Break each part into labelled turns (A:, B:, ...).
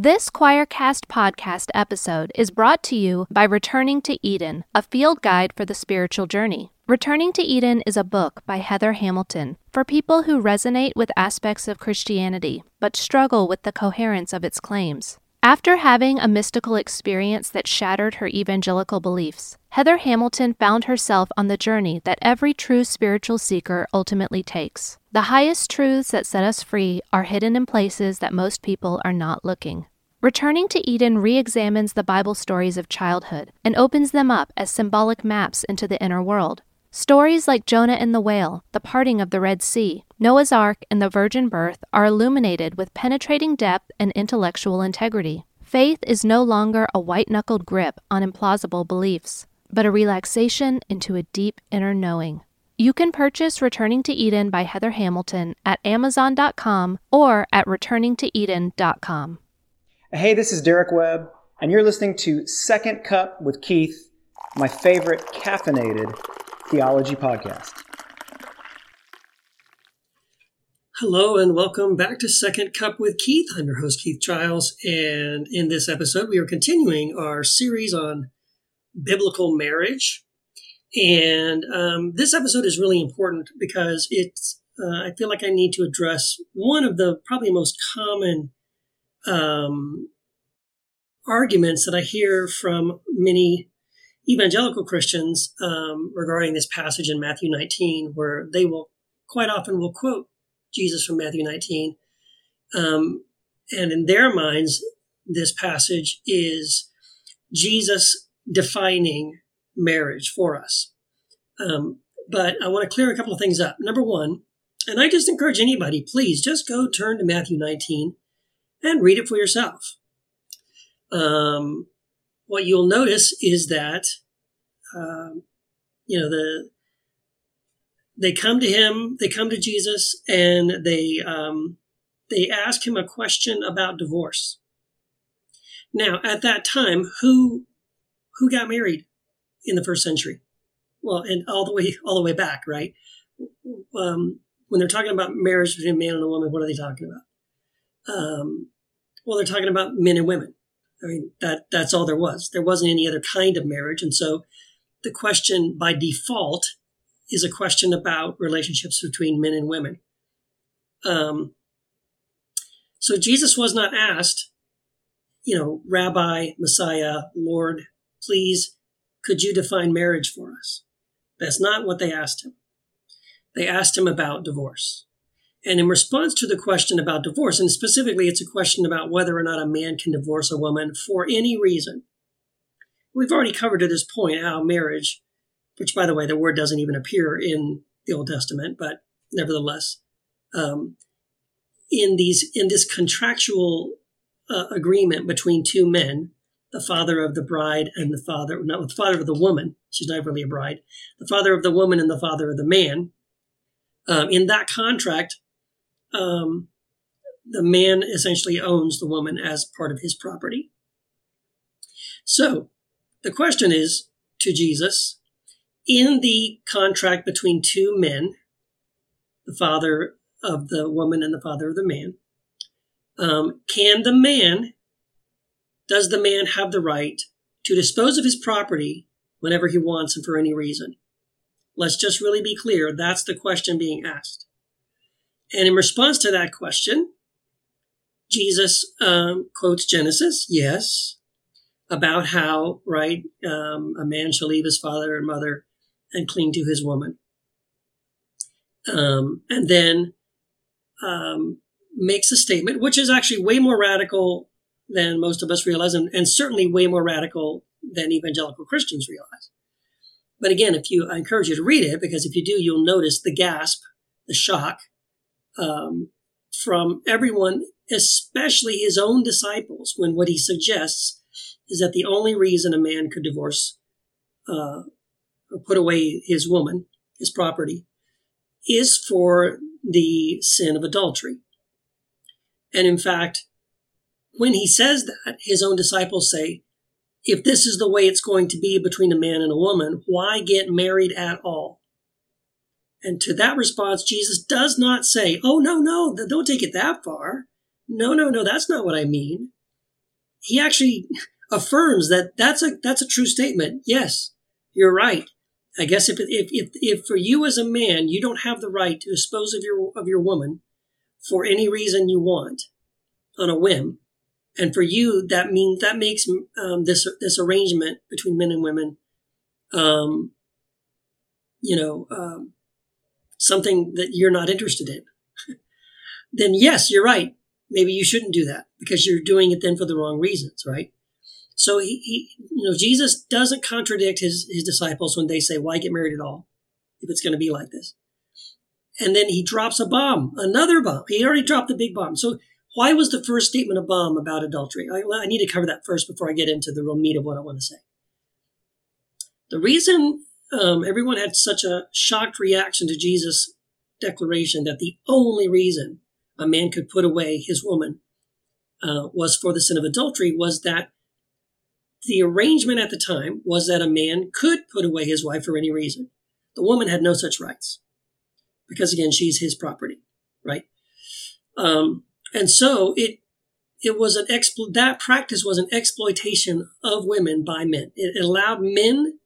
A: This QuoirCast podcast episode is brought to you by Returning to Eden, a field guide for the spiritual journey. Returning to Eden is a book by Heather Hamilton for people who resonate with aspects of Christianity but struggle with the coherence of its claims. After having a mystical experience that shattered her evangelical beliefs, Heather Hamilton found herself on the journey that every true spiritual seeker ultimately takes. The highest truths that set us free are hidden in places that most people are not looking. Returning to Eden re examines the Bible stories of childhood and opens them up as symbolic maps into the inner world. Stories like Jonah and the whale, the parting of the Red Sea, Noah's Ark, and the virgin birth are illuminated with penetrating depth and intellectual integrity. Faith is no longer a white knuckled grip on implausible beliefs, but a relaxation into a deep inner knowing. You can purchase Returning to Eden by Heather Hamilton at Amazon.com or at returningtoeden.com.
B: Hey, this is Derek Webb, and you're listening to Second Cup with Keith, my favorite caffeinated theology podcast.
C: Hello and welcome back to Second Cup with Keith. I'm your host, Keith Giles, and in this episode, we are continuing our series on biblical marriage. And um, this episode is really important because it's, uh, I feel like I need to address one of the probably most common um, arguments that I hear from many evangelical Christians um, regarding this passage in Matthew 19, where they will quite often will quote Jesus from Matthew 19. Um, and in their minds, this passage is Jesus defining marriage for us. Um, but I want to clear a couple of things up. Number one, and I just encourage anybody, please just go turn to Matthew 19 and read it for yourself. Um, what you'll notice is that, um, you know, the they come to him, they come to Jesus, and they um, they ask him a question about divorce. Now, at that time, who who got married in the first century? Well, and all the way all the way back, right? Um, when they're talking about marriage between a man and a woman, what are they talking about? Um, well, they're talking about men and women. I mean, that that's all there was. There wasn't any other kind of marriage, and so the question by default is a question about relationships between men and women. Um, so Jesus was not asked, you know, Rabbi, Messiah, Lord, please, could you define marriage for us? That's not what they asked him. They asked him about divorce. And in response to the question about divorce, and specifically it's a question about whether or not a man can divorce a woman for any reason. We've already covered to this point how marriage, which by the way, the word doesn't even appear in the Old Testament, but nevertheless, um, in these in this contractual uh, agreement between two men, the father of the bride and the father, not the father of the woman, she's not really a bride, the father of the woman and the father of the man. Um, in that contract, um, the man essentially owns the woman as part of his property. So the question is to Jesus in the contract between two men, the father of the woman and the father of the man, um, can the man, does the man have the right to dispose of his property whenever he wants and for any reason? Let's just really be clear. That's the question being asked. And in response to that question, Jesus um, quotes Genesis, yes, about how, right, um, a man shall leave his father and mother and cling to his woman. Um, and then um, makes a statement, which is actually way more radical than most of us realize, and, and certainly way more radical than evangelical Christians realize. But again, if you, I encourage you to read it because if you do, you'll notice the gasp, the shock, um, from everyone, especially his own disciples, when what he suggests is that the only reason a man could divorce uh, or put away his woman, his property, is for the sin of adultery. And in fact, when he says that, his own disciples say, if this is the way it's going to be between a man and a woman, why get married at all? And to that response, Jesus does not say, Oh, no, no, don't take it that far. No, no, no, that's not what I mean. he actually affirms that that's a that's a true statement. Yes, you're right. I guess if if if, if for you as a man you don't have the right to dispose of your of your woman for any reason you want on a whim, and for you that means that makes um, this this arrangement between men and women, um, you know, um, something that you're not interested in. then yes, you're right. Maybe you shouldn't do that because you're doing it then for the wrong reasons, right? So he, he, you know, Jesus doesn't contradict his, his disciples when they say, why get married at all if it's going to be like this? And then he drops a bomb, another bomb. He already dropped the big bomb. So why was the first statement of bomb about adultery? I, I need to cover that first before I get into the real meat of what I want to say. The reason um, everyone had such a shocked reaction to Jesus' declaration that the only reason a man could put away his woman uh, was for the sin of adultery was that the arrangement at the time was that a man could put away his wife for any reason. The woman had no such rights because again, she's his property, right? Um, and so it, it was an expl- that practice was an exploitation of women by men. It allowed men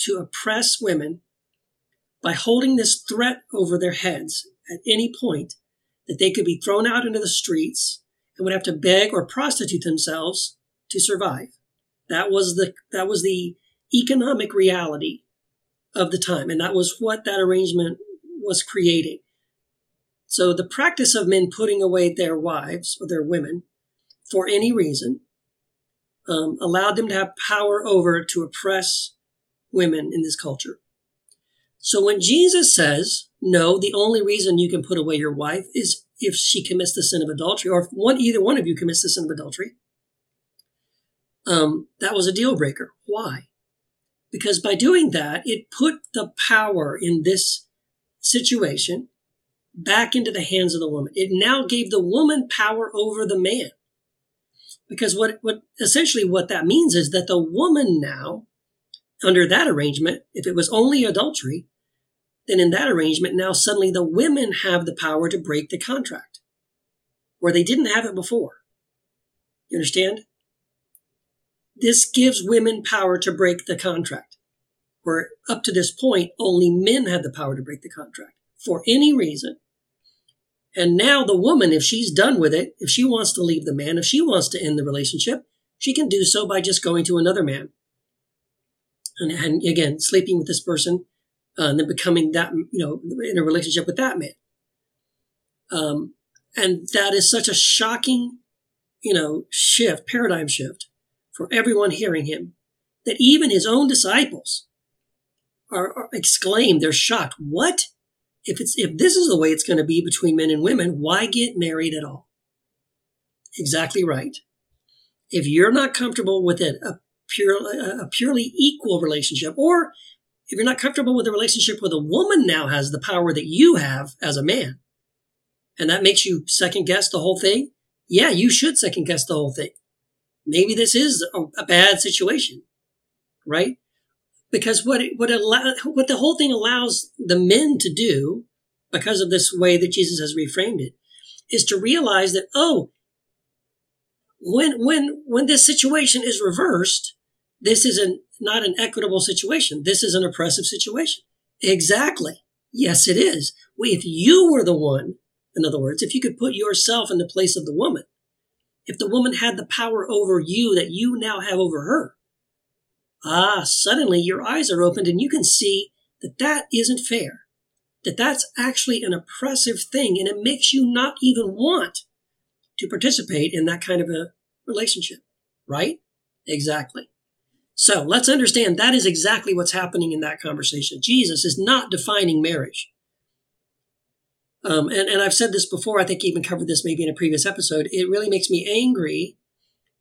C: to oppress women by holding this threat over their heads at any point that they could be thrown out into the streets and would have to beg or prostitute themselves to survive. That was the that was the economic reality of the time, and that was what that arrangement was creating. So the practice of men putting away their wives or their women for any reason um, allowed them to have power over to oppress women in this culture. So when Jesus says, no, the only reason you can put away your wife is if she commits the sin of adultery, or if one, either one of you commits the sin of adultery, um, that was a deal breaker. Why? Because by doing that, it put the power in this situation back into the hands of the woman. It now gave the woman power over the man. Because what, what essentially what that means is that the woman now, under that arrangement, if it was only adultery, then in that arrangement, now suddenly the women have the power to break the contract where they didn't have it before. You understand? This gives women power to break the contract, where up to this point, only men had the power to break the contract for any reason. And now the woman, if she's done with it, if she wants to leave the man, if she wants to end the relationship, she can do so by just going to another man. And, and again, sleeping with this person, uh, and then becoming that, you know, in a relationship with that man. Um, and that is such a shocking, you know, shift, paradigm shift for everyone hearing him, that even his own disciples are, are exclaimed, they're shocked. What? If it's if this is the way it's going to be between men and women, why get married at all? Exactly right. If you're not comfortable with it, a pure a purely equal relationship, or if you're not comfortable with a relationship where the woman now has the power that you have as a man, and that makes you second guess the whole thing, yeah, you should second guess the whole thing maybe this is a, a bad situation, right? Because what it, what allow, what the whole thing allows the men to do, because of this way that Jesus has reframed it, is to realize that oh, when when when this situation is reversed, this is an, not an equitable situation. This is an oppressive situation. Exactly. Yes, it is. If you were the one, in other words, if you could put yourself in the place of the woman, if the woman had the power over you that you now have over her. Ah, suddenly your eyes are opened and you can see that that isn't fair, that that's actually an oppressive thing, and it makes you not even want to participate in that kind of a relationship, right? Exactly. So let's understand that is exactly what's happening in that conversation. Jesus is not defining marriage. Um, and, and I've said this before, I think even covered this maybe in a previous episode. It really makes me angry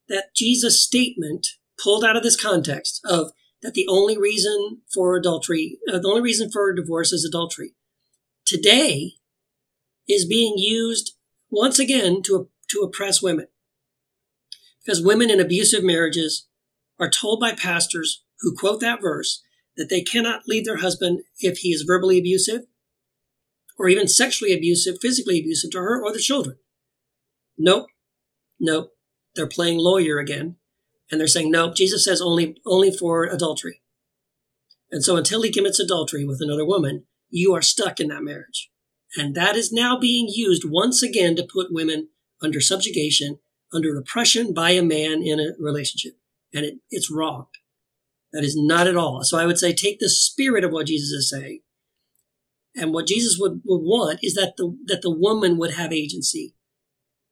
C: that Jesus' statement pulled out of this context of that the only reason for adultery, uh, the only reason for divorce is adultery, today is being used once again to, to oppress women. Because women in abusive marriages are told by pastors who quote that verse that they cannot leave their husband if he is verbally abusive or even sexually abusive, physically abusive to her or the children. Nope. Nope. they're playing lawyer again, and they're saying, nope, Jesus says only only for adultery. And so until he commits adultery with another woman, you are stuck in that marriage. And that is now being used once again to put women under subjugation, under oppression by a man in a relationship. And it, it's wrong. That is not at all. So I would say take the spirit of what Jesus is saying. And what Jesus would, would want is that the, that the woman would have agency,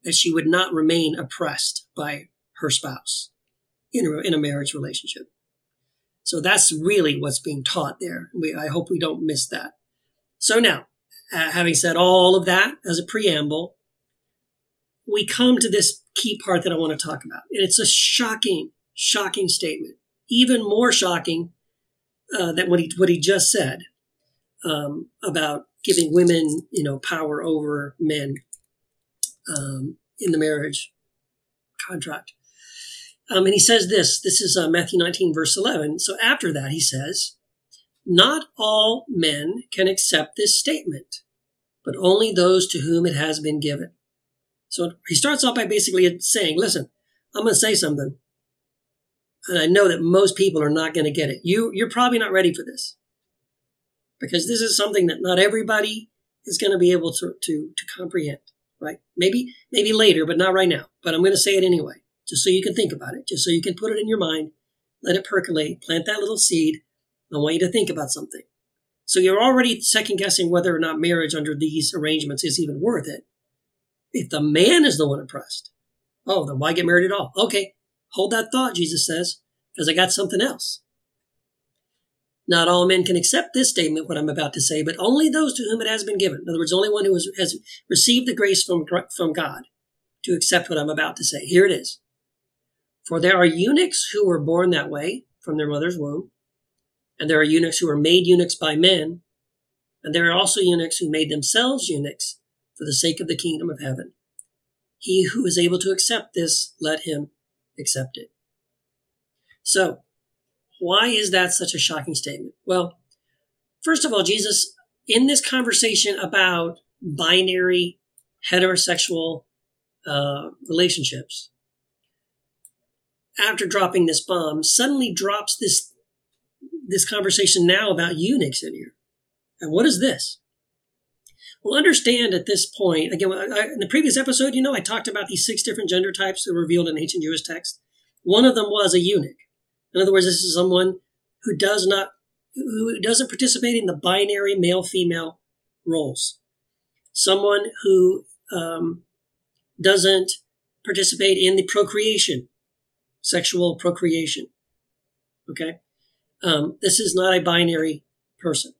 C: that she would not remain oppressed by her spouse in a, in a marriage relationship. So that's really what's being taught there. We, I hope we don't miss that. So now, uh, having said all of that as a preamble, we come to this key part that I want to talk about. And it's a shocking, shocking statement. Even more shocking uh, than what he, what he just said um, about giving women, you know, power over men um, in the marriage contract. Um, and he says this this is uh, Matthew 19, verse 11. So after that, he says, Not all men can accept this statement, but only those to whom it has been given. So he starts off by basically saying, Listen, I'm going to say something. And I know that most people are not going to get it. You, you're probably not ready for this because this is something that not everybody is going to be able to, to, to comprehend, right? Maybe, maybe later, but not right now. But I'm going to say it anyway just so you can think about it, just so you can put it in your mind, let it percolate, plant that little seed. I want you to think about something. So you're already second guessing whether or not marriage under these arrangements is even worth it. If the man is the one oppressed, oh, then why get married at all? Okay, hold that thought, Jesus says, because I got something else. Not all men can accept this statement, what I'm about to say, but only those to whom it has been given. In other words, only one who has, has received the grace from, from God to accept what I'm about to say. Here it is. For there are eunuchs who were born that way from their mother's womb, and there are eunuchs who were made eunuchs by men, and there are also eunuchs who made themselves eunuchs for the sake of the kingdom of heaven. He who is able to accept this, let him accept it. So, why is that such a shocking statement? Well, first of all, Jesus, in this conversation about binary heterosexual uh, relationships, after dropping this bomb, suddenly drops this this conversation now about eunuchs in here. And what is this? Well, understand at this point, again, I, in the previous episode, you know, I talked about these six different gender types that were revealed in ancient Jewish texts. One of them was a eunuch. In other words, this is someone who does not, who doesn't participate in the binary male-female roles. Someone who um, doesn't participate in the procreation sexual procreation. Okay. Um, this is not a binary person.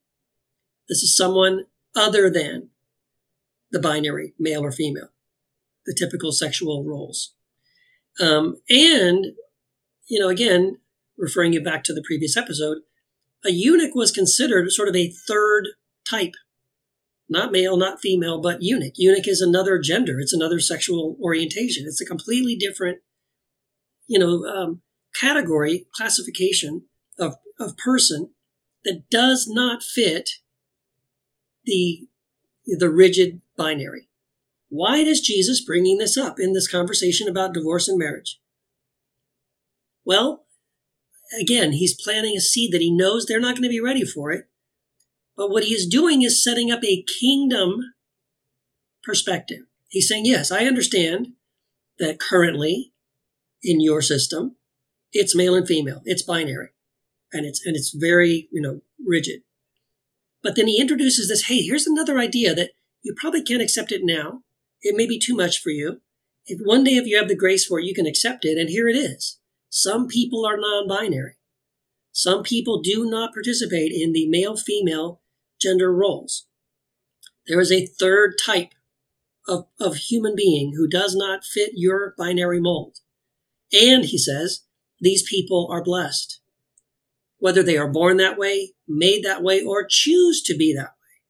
C: This is someone other than the binary male or female, the typical sexual roles. Um, and, you know, again, referring you back to the previous episode, a eunuch was considered sort of a third type, not male, not female, but eunuch. Eunuch is another gender. It's another sexual orientation. It's a completely different you know, um, category classification of, of person that does not fit the, the rigid binary. Why is Jesus bringing this up in this conversation about divorce and marriage? Well, again, he's planting a seed that he knows they're not going to be ready for it. But what he is doing is setting up a kingdom perspective. He's saying, yes, I understand that currently in your system, it's male and female. It's binary. And it's and it's very, you know, rigid. But then he introduces this, hey, here's another idea that you probably can't accept it now. It may be too much for you. If one day if you have the grace for it, you can accept it, and here it is. Some people are non-binary. Some people do not participate in the male-female gender roles. There is a third type of, of human being who does not fit your binary mold. And he says, these people are blessed. Whether they are born that way, made that way, or choose to be that way.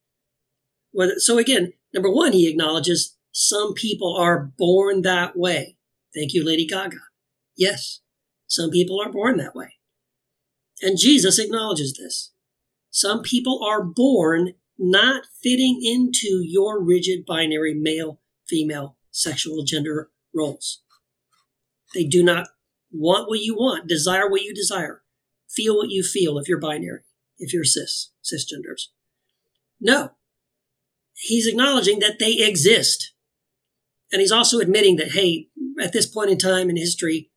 C: Whether, so again, number one, he acknowledges some people are born that way. Thank you, Lady Gaga. Yes, some people are born that way. And Jesus acknowledges this. Some people are born not fitting into your rigid binary male, female, sexual gender roles. They do not want what you want, desire what you desire, feel what you feel if you're binary, if you're cis, cisgenders. No. He's acknowledging that they exist. And he's also admitting that, hey, at this point in time in history,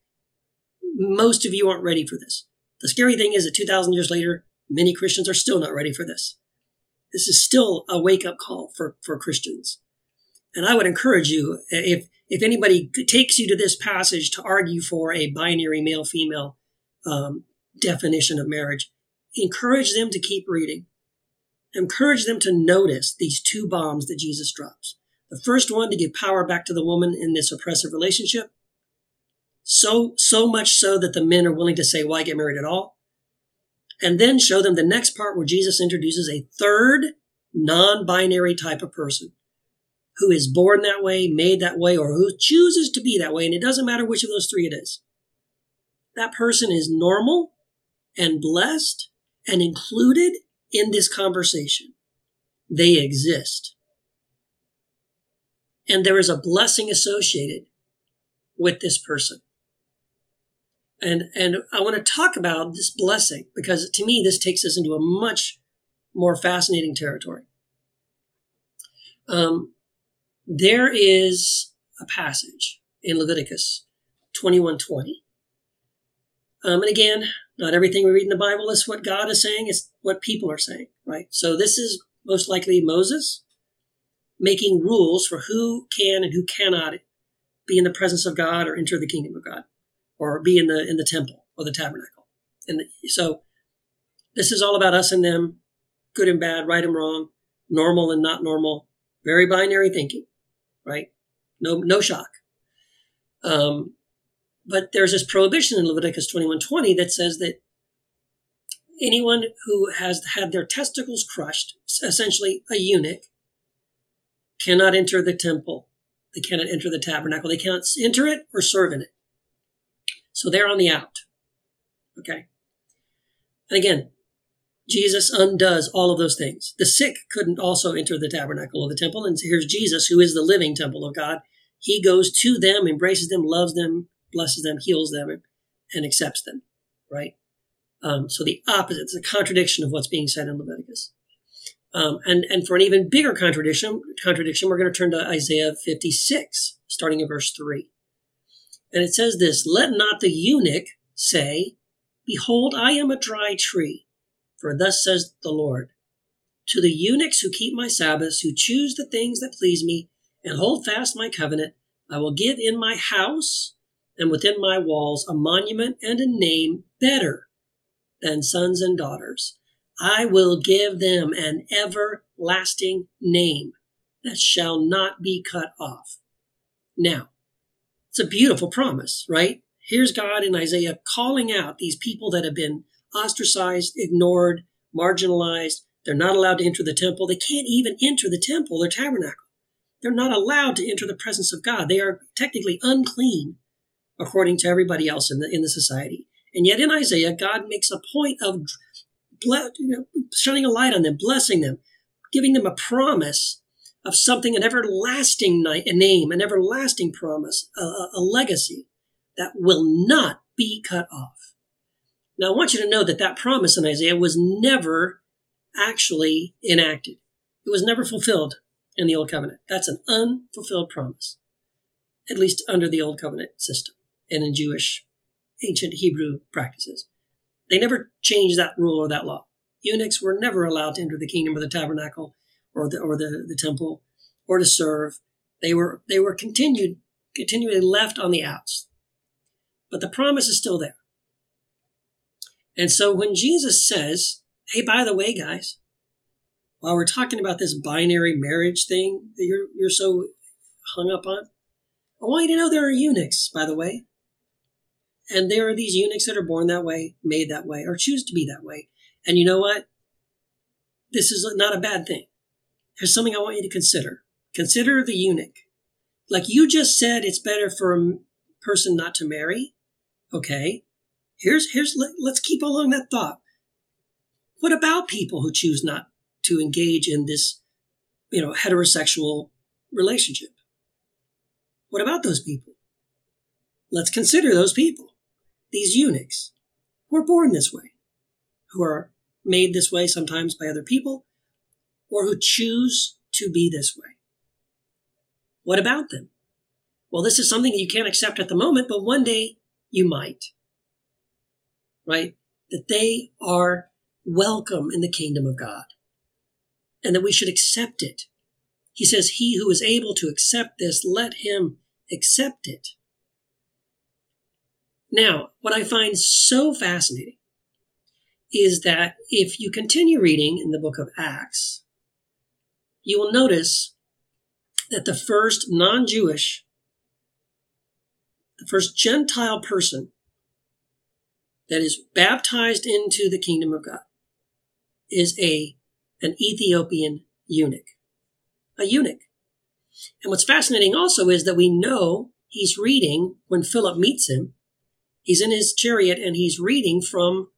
C: most of you aren't ready for this. The scary thing is that 2,000 years later, many Christians are still not ready for this. This is still a wake up call for, for Christians. And I would encourage you, if, if anybody takes you to this passage to argue for a binary male female um, definition of marriage, encourage them to keep reading. Encourage them to notice these two bombs that Jesus drops. The first one to give power back to the woman in this oppressive relationship. So, so much so that the men are willing to say, why get married at all? And then show them the next part where Jesus introduces a third non-binary type of person who is born that way, made that way, or who chooses to be that way. And it doesn't matter which of those three it is. That person is normal and blessed and included in this conversation. They exist. And there is a blessing associated with this person. And, and I want to talk about this blessing because to me, this takes us into a much more fascinating territory. Um, there is a passage in Leviticus 21:20. Um, and again, not everything we read in the Bible is what God is saying, it's what people are saying, right? So this is most likely Moses making rules for who can and who cannot be in the presence of God or enter the kingdom of God or be in the in the temple or the tabernacle. And so this is all about us and them, good and bad, right and wrong, normal and not normal, very binary thinking right? No, no shock. Um, but there's this prohibition in Leviticus 21:20 that says that anyone who has had their testicles crushed, essentially a eunuch, cannot enter the temple. They cannot enter the tabernacle. They cannot enter it or serve in it. So they're on the out. Okay. And again, Jesus undoes all of those things. The sick couldn't also enter the tabernacle of the temple. And here's Jesus, who is the living temple of God. He goes to them, embraces them, loves them, blesses them, heals them, and accepts them, right? Um, so the opposite, it's a contradiction of what's being said in Leviticus. Um, and, and for an even bigger contradiction, contradiction, we're going to turn to Isaiah 56, starting in verse 3. And it says this, Let not the eunuch say, Behold, I am a dry tree for thus says the Lord To the eunuchs who keep my Sabbaths, who choose the things that please me, and hold fast my covenant, I will give in my house and within my walls a monument and a name better than sons and daughters. I will give them an everlasting name that shall not be cut off. Now, it's a beautiful promise, right? Here's God in Isaiah calling out these people that have been ostracized, ignored, marginalized. They're not allowed to enter the temple. They can't even enter the temple or tabernacle. They're not allowed to enter the presence of God. They are technically unclean according to everybody else in the, in the society. And yet in Isaiah, God makes a point of you know, shining a light on them, blessing them, giving them a promise of something, an everlasting name, an everlasting promise, a, a legacy that will not be cut off. Now, I want you to know that that promise in Isaiah was never actually enacted. It was never fulfilled in the Old Covenant. That's an unfulfilled promise, at least under the Old Covenant system and in Jewish ancient Hebrew practices. They never changed that rule or that law. Eunuchs were never allowed to enter the kingdom or the tabernacle or the, or the, the temple or to serve. They were, they were continued, continually left on the outs. But the promise is still there. And so when Jesus says, hey, by the way, guys, while we're talking about this binary marriage thing that you're, you're so hung up on, I want you to know there are eunuchs, by the way. And there are these eunuchs that are born that way, made that way, or choose to be that way. And you know what? This is not a bad thing. There's something I want you to consider. Consider the eunuch. Like you just said, it's better for a person not to marry. Okay. Here's here's let, let's keep along that thought. What about people who choose not to engage in this, you know, heterosexual relationship? What about those people? let's consider those people, these eunuchs, who are born this way, who are made this way sometimes by other people, or who choose to be this way. What about them? Well, this is something that you can't accept at the moment, but one day you might. Right? That they are welcome in the kingdom of God and that we should accept it. He says, He who is able to accept this, let him accept it. Now, what I find so fascinating is that if you continue reading in the book of Acts, you will notice that the first non Jewish, the first Gentile person that is baptized into the kingdom of God is a an Ethiopian eunuch. A eunuch. And what's fascinating also is that we know he's reading when Philip meets him. He's in his chariot and he's reading from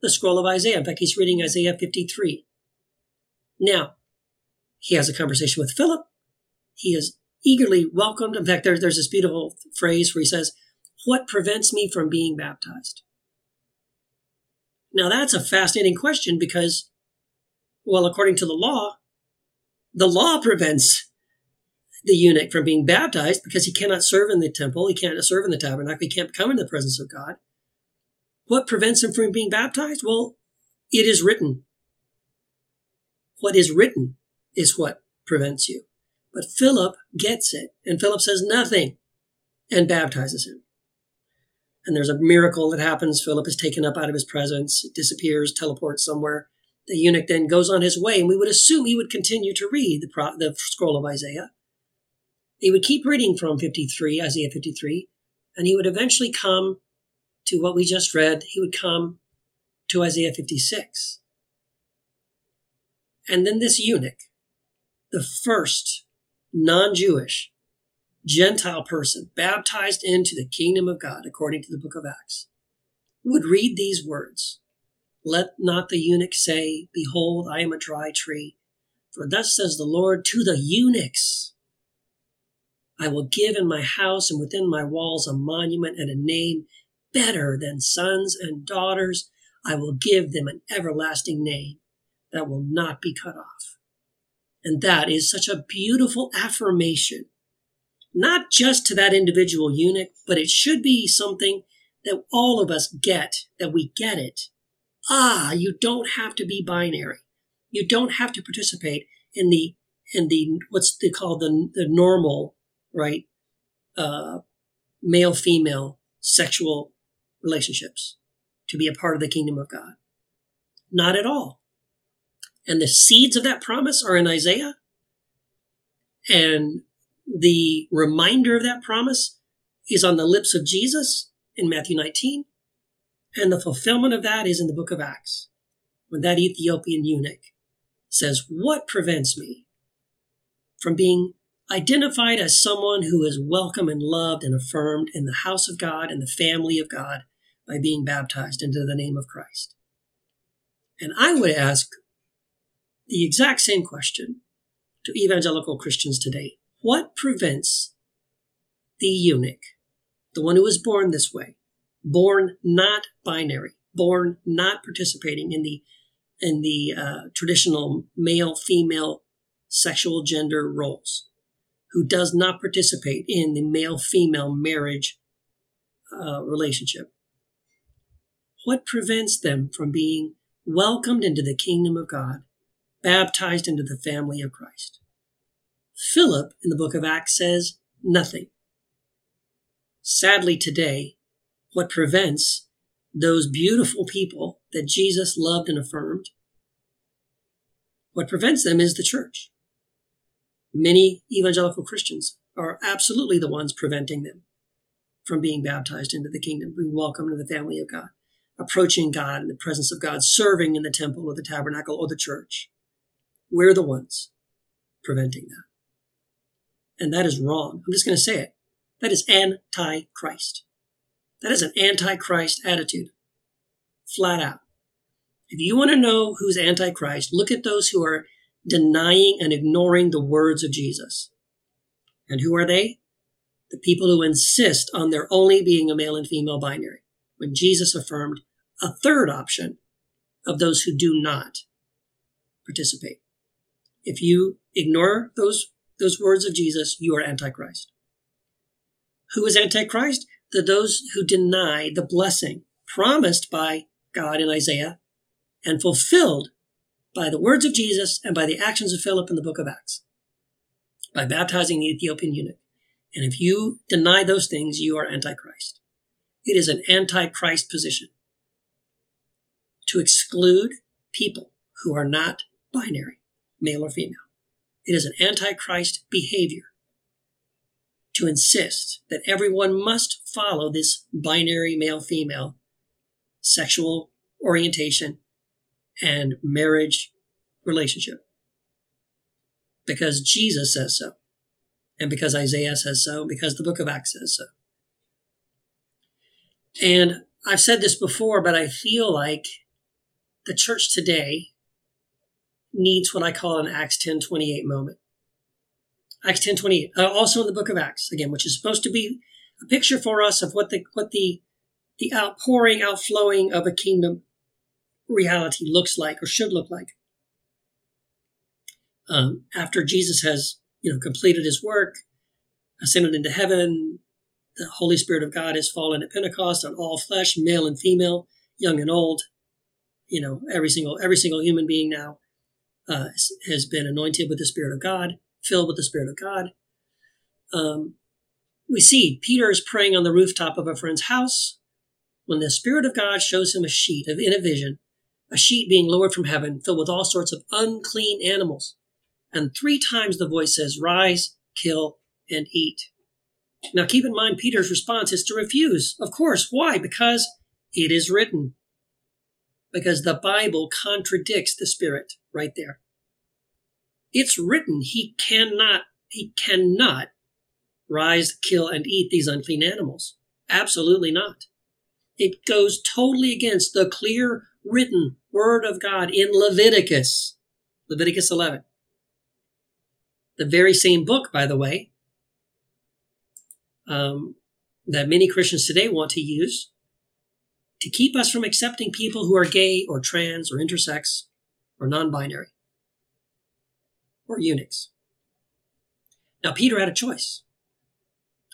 C: the scroll of Isaiah. In fact, he's reading Isaiah 53. Now, he has a conversation with Philip. He is eagerly welcomed. In fact, there, there's this beautiful phrase where he says, What prevents me from being baptized? Now, that's a fascinating question because well, according to the law, the law prevents the eunuch from being baptized because he cannot serve in the temple, he can't serve in the tabernacle, he can't come in the presence of God. What prevents him from being baptized? Well, it is written. What is written is what prevents you. But Philip gets it, and Philip says nothing and baptizes him. And there's a miracle that happens. Philip is taken up out of his presence, disappears, teleports somewhere. The eunuch then goes on his way, and we would assume he would continue to read the, pro- the scroll of Isaiah. He would keep reading from 53, Isaiah 53, and he would eventually come to what we just read. He would come to Isaiah 56. And then this eunuch, the first non Jewish Gentile person baptized into the kingdom of God, according to the book of Acts, would read these words let not the eunuch say, Behold, I am a dry tree. For thus says the Lord to the eunuchs I will give in my house and within my walls a monument and a name better than sons and daughters. I will give them an everlasting name that will not be cut off. And that is such a beautiful affirmation, not just to that individual eunuch, but it should be something that all of us get, that we get it ah, you don't have to be binary. You don't have to participate in the in the what's they call the the normal right uh, male female sexual relationships to be a part of the kingdom of God. Not at all. And the seeds of that promise are in Isaiah. And the reminder of that promise is on the lips of Jesus in Matthew 19. And the fulfillment of that is in the book of Acts, when that Ethiopian eunuch says, What prevents me from being identified as someone who is welcome and loved and affirmed in the house of God and the family of God by being baptized into the name of Christ? And I would ask the exact same question to evangelical Christians today. What prevents the eunuch, the one who was born this way, born not binary, born not participating in the in the uh, traditional male female sexual gender roles, who does not participate in the male female marriage uh, relationship. What prevents them from being welcomed into the kingdom of God, baptized into the family of Christ? Philip in the book of Acts says nothing. Sadly, today, what prevents those beautiful people that Jesus loved and affirmed. What prevents them is the church. Many evangelical Christians are absolutely the ones preventing them from being baptized into the kingdom, being welcomed into the family of God, approaching God in the presence of God, serving in the temple or the tabernacle or the church. We're the ones preventing that. And that is wrong. I'm just going to say it. That is anti Christ. That is an antichrist attitude, flat out. If you want to know who's antichrist, look at those who are denying and ignoring the words of Jesus. And who are they? the people who insist on there only being a male and female binary, when Jesus affirmed a third option of those who do not participate. If you ignore those, those words of Jesus, you are Antichrist. Who is Antichrist? The those who deny the blessing promised by God in Isaiah and fulfilled by the words of Jesus and by the actions of Philip in the book of Acts, by baptizing the Ethiopian eunuch. And if you deny those things, you are Antichrist. It is an Antichrist position to exclude people who are not binary, male or female. It is an Antichrist behavior to insist that everyone must follow this binary male female sexual orientation and marriage relationship. Because Jesus says so, and because Isaiah says so, because the book of Acts says so. And I've said this before, but I feel like the church today needs what I call an Acts 10:28 moment. Acts 10:28, uh, also in the book of Acts again, which is supposed to be a picture for us of what the what the the outpouring, outflowing of a kingdom reality looks like or should look like. Um, after Jesus has, you know, completed his work, ascended into heaven, the Holy Spirit of God has fallen at Pentecost on all flesh, male and female, young and old. You know, every single every single human being now uh, has been anointed with the Spirit of God, filled with the Spirit of God. Um, we see Peter is praying on the rooftop of a friend's house when the Spirit of God shows him a sheet of in a vision a sheet being lowered from heaven filled with all sorts of unclean animals. And three times the voice says, Rise, kill, and eat. Now keep in mind, Peter's response is to refuse. Of course. Why? Because it is written. Because the Bible contradicts the Spirit right there. It's written he cannot, he cannot rise, kill, and eat these unclean animals. Absolutely not. It goes totally against the clear written word of God in Leviticus, Leviticus 11. The very same book, by the way, um, that many Christians today want to use to keep us from accepting people who are gay or trans or intersex or non binary or eunuchs. Now, Peter had a choice.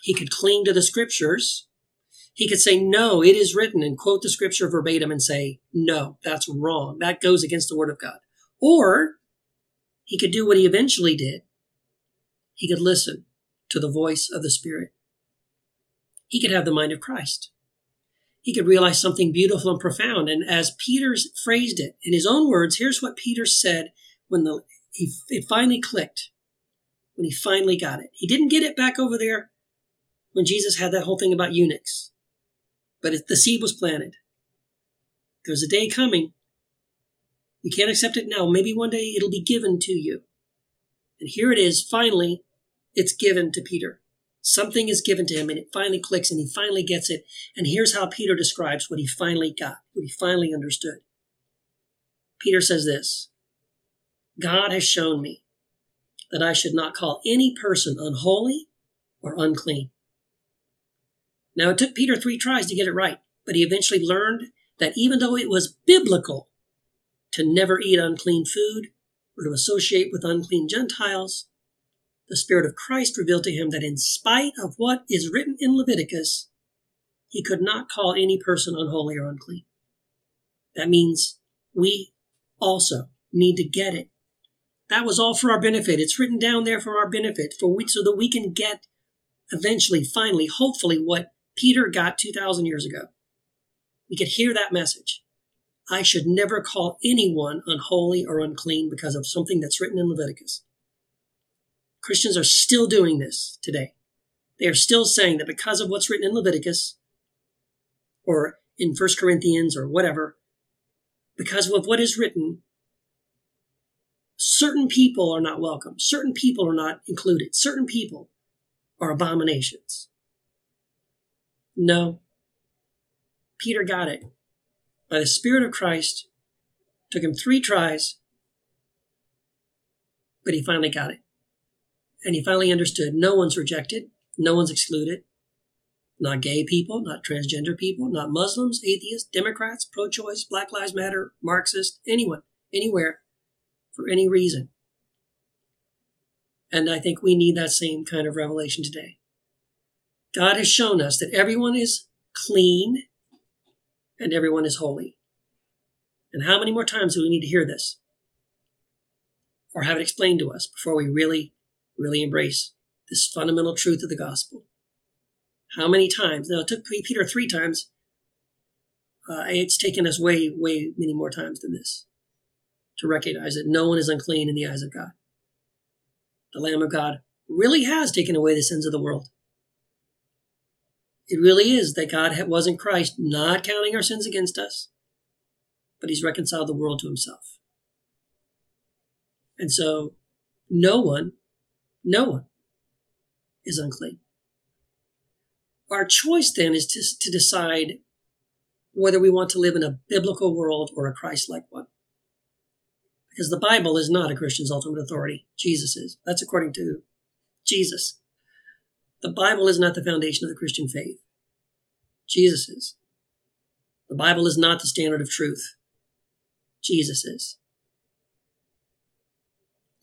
C: He could cling to the scriptures he could say, no, it is written and quote the scripture verbatim and say, no, that's wrong. That goes against the word of God. Or he could do what he eventually did. He could listen to the voice of the Spirit. He could have the mind of Christ. He could realize something beautiful and profound. And as Peter's phrased it in his own words, here's what Peter said when the, he, it finally clicked, when he finally got it. He didn't get it back over there when Jesus had that whole thing about eunuchs. But it, the seed was planted. There's a day coming. You can't accept it now. Maybe one day it'll be given to you. And here it is. Finally, it's given to Peter. Something is given to him and it finally clicks and he finally gets it. And here's how Peter describes what he finally got, what he finally understood. Peter says this God has shown me that I should not call any person unholy or unclean. Now, it took Peter three tries to get it right, but he eventually learned that even though it was biblical to never eat unclean food or to associate with unclean Gentiles, the Spirit of Christ revealed to him that in spite of what is written in Leviticus, he could not call any person unholy or unclean. That means we also need to get it. That was all for our benefit. It's written down there for our benefit, for we, so that we can get eventually, finally, hopefully, what Peter got 2,000 years ago. We could hear that message. I should never call anyone unholy or unclean because of something that's written in Leviticus. Christians are still doing this today. They are still saying that because of what's written in Leviticus or in First Corinthians or whatever, because of what is written, certain people are not welcome. Certain people are not included. Certain people are abominations. No. Peter got it. By the Spirit of Christ, took him three tries, but he finally got it. And he finally understood no one's rejected, No one's excluded. Not gay people, not transgender people, not Muslims, atheists, Democrats, pro choice, Black Lives Matter, Marxist, anyone, anywhere, for any reason. And I think we need that same kind of revelation today. God has shown us that everyone is clean and everyone is holy. And how many more times do we need to hear this? Or have it explained to us before we really, really embrace this fundamental truth of the gospel? How many times? Now, it took Peter three times. Uh, it's taken us way, way many more times than this to recognize that no one is unclean in the eyes of God. The Lamb of God really has taken away the sins of the world. It really is that God was in Christ, not counting our sins against us, but He's reconciled the world to Himself. And so, no one, no one is unclean. Our choice then is to, to decide whether we want to live in a biblical world or a Christ like one. Because the Bible is not a Christian's ultimate authority. Jesus is. That's according to Jesus. The Bible is not the foundation of the Christian faith. Jesus is. The Bible is not the standard of truth. Jesus is.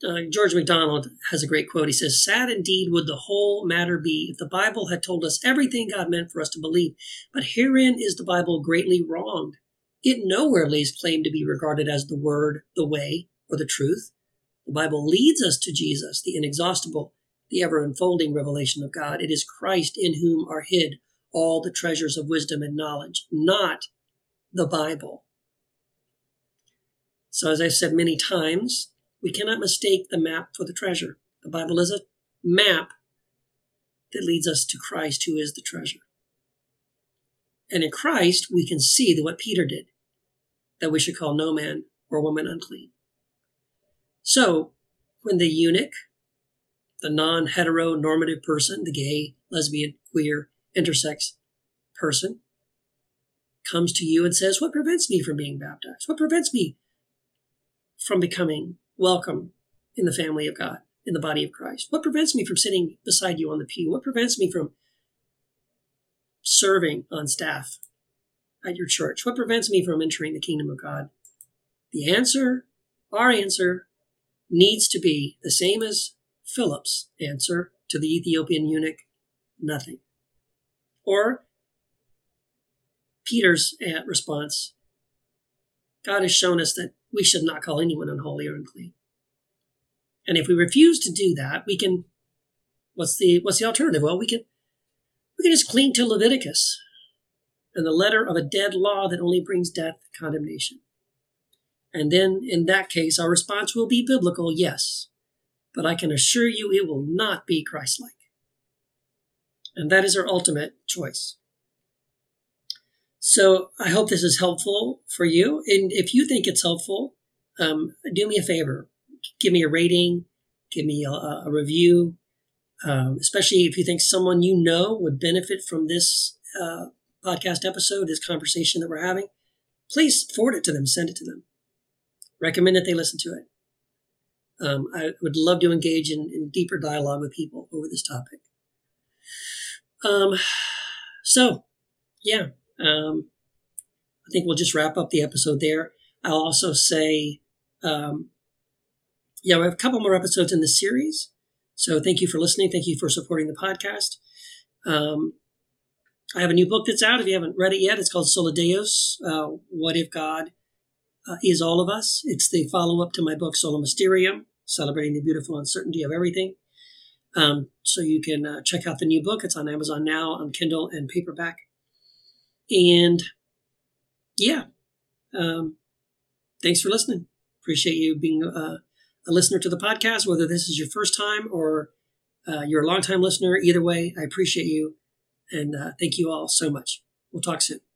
C: Uh, George MacDonald has a great quote. He says, Sad indeed would the whole matter be if the Bible had told us everything God meant for us to believe. But herein is the Bible greatly wronged. It nowhere lays claim to be regarded as the Word, the way, or the truth. The Bible leads us to Jesus, the inexhaustible, the ever unfolding revelation of God. It is Christ in whom are hid all the treasures of wisdom and knowledge, not the Bible. So, as I've said many times, we cannot mistake the map for the treasure. The Bible is a map that leads us to Christ, who is the treasure. And in Christ, we can see that what Peter did, that we should call no man or woman unclean. So, when the eunuch, the non heteronormative person, the gay, lesbian, queer, intersex person, comes to you and says, What prevents me from being baptized? What prevents me from becoming welcome in the family of God, in the body of Christ? What prevents me from sitting beside you on the pew? What prevents me from serving on staff at your church? What prevents me from entering the kingdom of God? The answer, our answer, needs to be the same as Philip's answer to the Ethiopian eunuch nothing. Or Peter's uh, response God has shown us that we should not call anyone unholy or unclean. And if we refuse to do that, we can what's the what's the alternative? Well, we can we can just cling to Leviticus and the letter of a dead law that only brings death and condemnation. And then in that case, our response will be biblical, yes. But I can assure you it will not be Christ like. And that is our ultimate choice. So I hope this is helpful for you. And if you think it's helpful, um, do me a favor. Give me a rating, give me a, a review, um, especially if you think someone you know would benefit from this uh, podcast episode, this conversation that we're having. Please forward it to them, send it to them. Recommend that they listen to it. Um, I would love to engage in, in, deeper dialogue with people over this topic. Um, so, yeah, um, I think we'll just wrap up the episode there. I'll also say, um, yeah, we have a couple more episodes in the series. So thank you for listening. Thank you for supporting the podcast. Um, I have a new book that's out. If you haven't read it yet, it's called Sola Deus, uh, What If God uh, Is All of Us? It's the follow up to my book, Sola Mysterium, Celebrating the Beautiful Uncertainty of Everything. Um, so you can uh, check out the new book. It's on Amazon now, on Kindle and paperback. And yeah, um, thanks for listening. Appreciate you being a, uh, a, listener to the podcast, whether this is your first time or uh, you're a longtime listener. Either way, I appreciate you. And uh, thank you all so much. We'll talk soon.